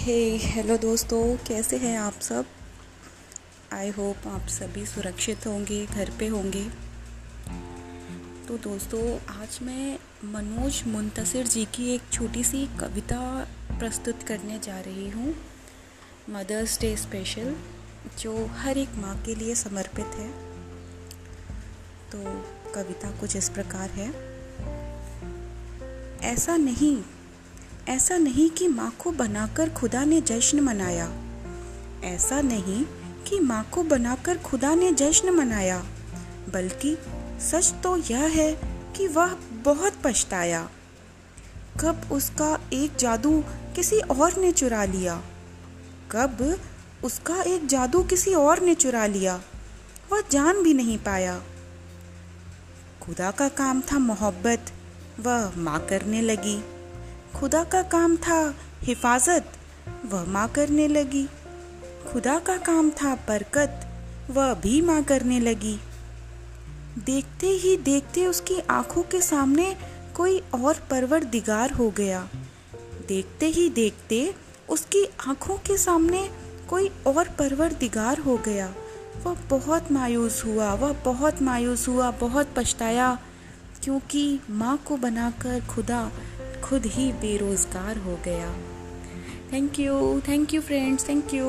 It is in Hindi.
हे हेलो दोस्तों, कैसे हैं आप सब? आई होप आप सभी सुरक्षित होंगे, घर पे होंगे। तो दोस्तों, आज मैं मनोज मुंतसिर जी की एक छोटी सी कविता प्रस्तुत करने जा रही हूँ। मदर्स डे स्पेशल जो हर एक माँ के लिए समर्पित है। तो कविता कुछ इस प्रकार है। ऐसा नहीं ऐसा नहीं कि माँ को बनाकर खुदा ने जश्न मनाया। ऐसा नहीं कि माँ को बनाकर खुदा ने जश्न मनाया, बल्कि सच तो यह है कि वह बहुत पछताया। कब उसका एक जादू किसी और ने चुरा लिया? कब उसका एक जादू किसी और ने चुरा लिया? वह जान भी नहीं पाया। खुदा का काम था मोहब्बत, वह माँ करने लगी। खुदा का काम था हिफाजत, वह माँ करने लगी। खुदा का काम था बरकत, वह भी माँ करने लगी। देखते ही देखते उसकी आँखों के सामने कोई और परवर दिगार हो गया। देखते ही देखते उसकी आँखों के सामने कोई और परवर दिगार हो गया। वह बहुत मायूस हुआ, वह बहुत मायूस हुआ, बहुत पछताया, क्योंकि माँ को बनाकर खुदा खुद ही बेरोज़गार हो गया। Thank you thank you friends thank you